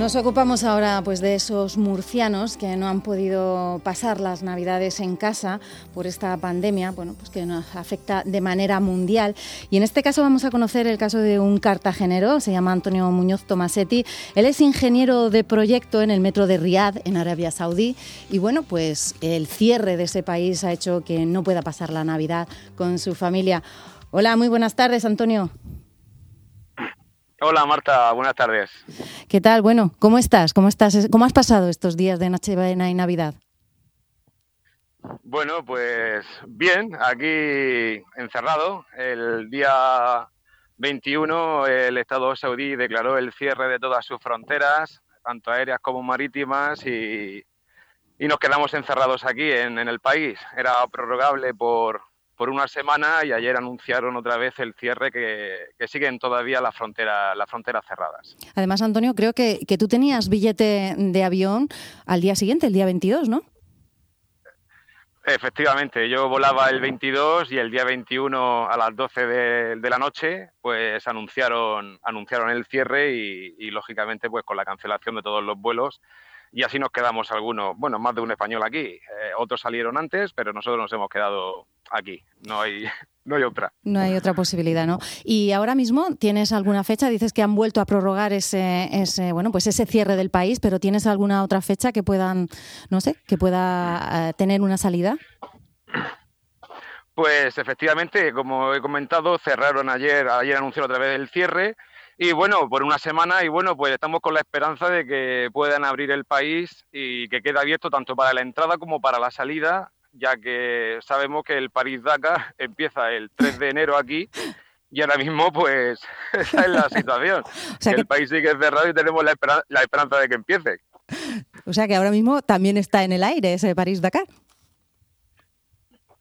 Nos ocupamos ahora pues de esos murcianos que no han podido pasar las Navidades en casa por esta pandemia, bueno, pues que nos afecta de manera mundial. Y en este caso vamos a conocer el caso de un cartagenero, se llama Antonio Muñoz Tomasetti. Él es ingeniero de proyecto en el metro de Riad, en Arabia Saudí, y bueno, pues el cierre de ese país ha hecho que no pueda pasar la Navidad con su familia. Hola, muy buenas tardes, Antonio. Hola Marta, buenas tardes. ¿Qué tal? Bueno, ¿cómo estás? ¿Cómo estás? ¿Cómo has pasado estos días de Nochebuena y Navidad? Bueno, pues bien, aquí encerrado. El día 21 el Estado saudí declaró el cierre de todas sus fronteras, tanto aéreas como marítimas, y, nos quedamos encerrados aquí en el país. Era prorrogable por, por una semana y ayer anunciaron otra vez el cierre que, siguen todavía las fronteras las fronteras cerradas. Además, Antonio, creo que, que tú tenías billete de avión al día siguiente, el día 22, ¿no? Efectivamente, yo volaba el 22 y el día 21 a las 12 de, la noche, pues anunciaron, anunciaron el cierre y, y, lógicamente pues con la cancelación de todos los vuelos y así nos quedamos algunos, bueno, más de un español aquí. Eh, otros salieron antes, pero nosotros nos hemos quedado aquí. No hay, no hay otra. No hay otra posibilidad, ¿no? Y ahora mismo tienes alguna fecha. Dices que han vuelto a prorrogar ese, ese, bueno, pues ese cierre del país, pero ¿tienes alguna otra fecha que puedan, no sé, que pueda eh, tener una salida? Pues efectivamente, como he comentado, cerraron ayer, ayer anunciaron otra vez el cierre y bueno, por una semana y bueno, pues estamos con la esperanza de que puedan abrir el país y que quede abierto tanto para la entrada como para la salida, ya que sabemos que el París-Dakar empieza el 3 de enero aquí y ahora mismo pues esa es la situación. El país sigue cerrado y tenemos la, la esperanza de que empiece. O sea que ahora mismo también está en el aire ese París-Dakar.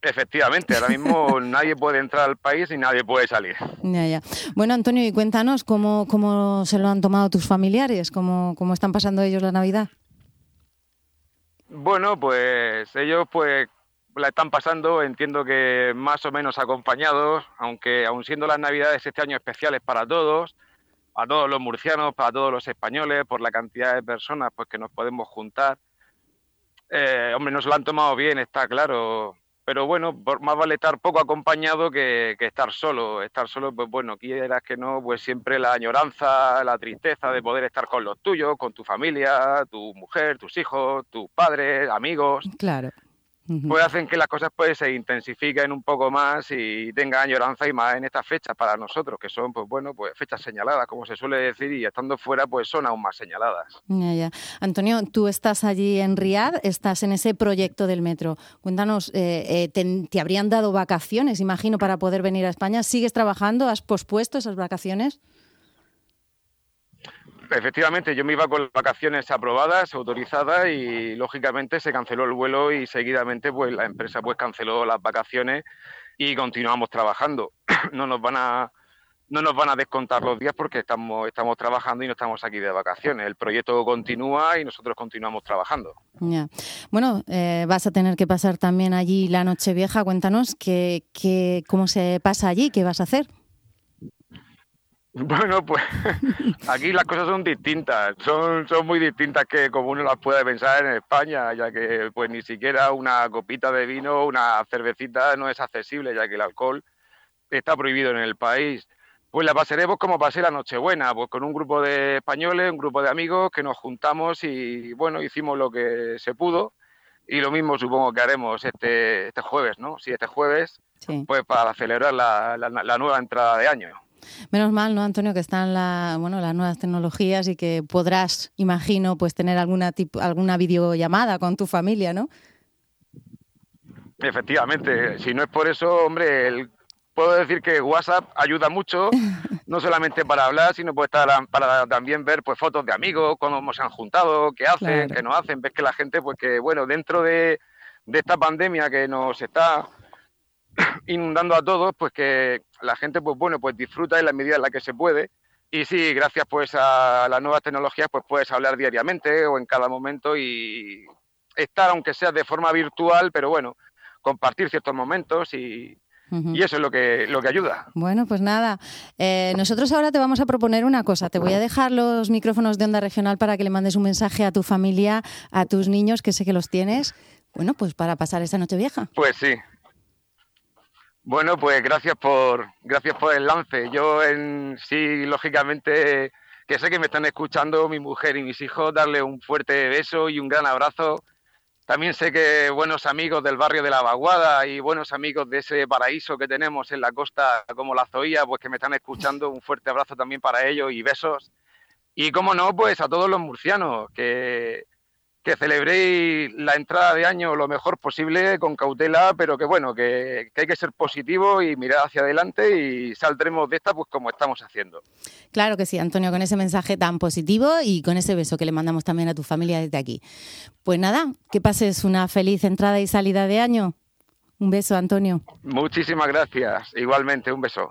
Efectivamente, ahora mismo nadie puede entrar al país y nadie puede salir. Ya, ya. Bueno, Antonio, y cuéntanos cómo, cómo se lo han tomado tus familiares, cómo, cómo están pasando ellos la Navidad. Bueno, pues ellos pues la están pasando, entiendo que más o menos acompañados, aunque aun siendo las Navidades este año especiales para todos, para todos los murcianos, para todos los españoles, por la cantidad de personas pues que nos podemos juntar. Eh, hombre, nos lo han tomado bien, está claro pero bueno, más vale estar poco acompañado que, estar solo. Estar solo, pues bueno, quieras que no, pues siempre la añoranza, la tristeza de poder estar con los tuyos, con tu familia, tu mujer, tus hijos, tus padres, amigos. Claro pues hacen que las cosas pues se intensifiquen un poco más y tengan añoranza y más en estas fechas para nosotros, que son pues bueno, pues fechas señaladas, como se suele decir, y estando fuera pues son aún más señaladas. Ya, ya. Antonio, tú estás allí en Riad, estás en ese proyecto del metro. Cuéntanos, eh, eh, te, te, habrían dado vacaciones, imagino, para poder venir a España? ¿Sigues trabajando? ¿Has pospuesto esas vacaciones? Efectivamente, yo me iba con vacaciones aprobadas, autorizadas y lógicamente se canceló el vuelo y seguidamente pues la empresa pues canceló las vacaciones y continuamos trabajando. No nos van a no nos van a descontar los días porque estamos estamos trabajando y no estamos aquí de vacaciones. El proyecto continúa y nosotros continuamos trabajando. Bueno, eh, vas a tener que pasar también allí la noche vieja. Cuéntanos qué, qué, cómo se pasa allí, qué vas a hacer. Bueno, pues aquí las cosas son distintas, son, son muy distintas que como uno las puede pensar en España, ya que pues ni siquiera una copita de vino, una cervecita no es accesible, ya que el alcohol está prohibido en el país. Pues la pasaremos como pasé la Nochebuena, pues con un grupo de españoles, un grupo de amigos que nos juntamos y bueno, hicimos lo que se pudo y lo mismo supongo que haremos este, este jueves, ¿no? Sí, este jueves, pues para celebrar la nueva entrada de año. Menos mal, ¿no, Antonio, que están la, bueno, las nuevas tecnologías y que podrás, imagino, pues tener alguna tipo, alguna videollamada con tu familia, ¿no? Efectivamente, si no es por eso, hombre, puedo decir que WhatsApp ayuda mucho, no solamente para hablar, sino pues para también ver pues fotos de amigos, cómo se han juntado, qué hacen, qué no hacen, ves que la gente, pues que bueno, dentro de, de esta pandemia que nos está inundando a todos, pues que la gente, pues bueno, pues disfruta en la medida en la que se puede. Y sí, gracias pues a las nuevas tecnologías, pues puedes hablar diariamente o en cada momento y estar, aunque sea de forma virtual, pero bueno, compartir ciertos momentos y, Y eso es lo que, lo que ayuda. Bueno, pues nada. Eh, nosotros ahora te vamos a proponer una cosa. Te voy a dejar los micrófonos de Onda Regional para que le mandes un mensaje a tu familia, a tus niños, que sé que los tienes. Bueno, pues para pasar esta noche vieja. Pues sí. Bueno, pues gracias por, gracias por el lance. Yo en sí, lógicamente, que sé que me están escuchando mi mujer y mis hijos, darle un fuerte beso y un gran abrazo también sé que buenos amigos del barrio de la Vaguada y buenos amigos de ese paraíso que tenemos en la costa como la Zoía, pues que me están escuchando, un fuerte abrazo también para ellos y besos. Y cómo no, pues a todos los murcianos, que, que celebréis la entrada de año lo mejor posible, con cautela, pero que bueno, que, hay que ser positivo y mirar hacia adelante y saldremos de esta pues como estamos haciendo. Claro que sí, Antonio, con ese mensaje tan positivo y con ese beso que le mandamos también a tu familia desde aquí. Pues nada, que pases una feliz entrada y salida de año. Un beso, Antonio. Muchísimas gracias. Igualmente, un beso.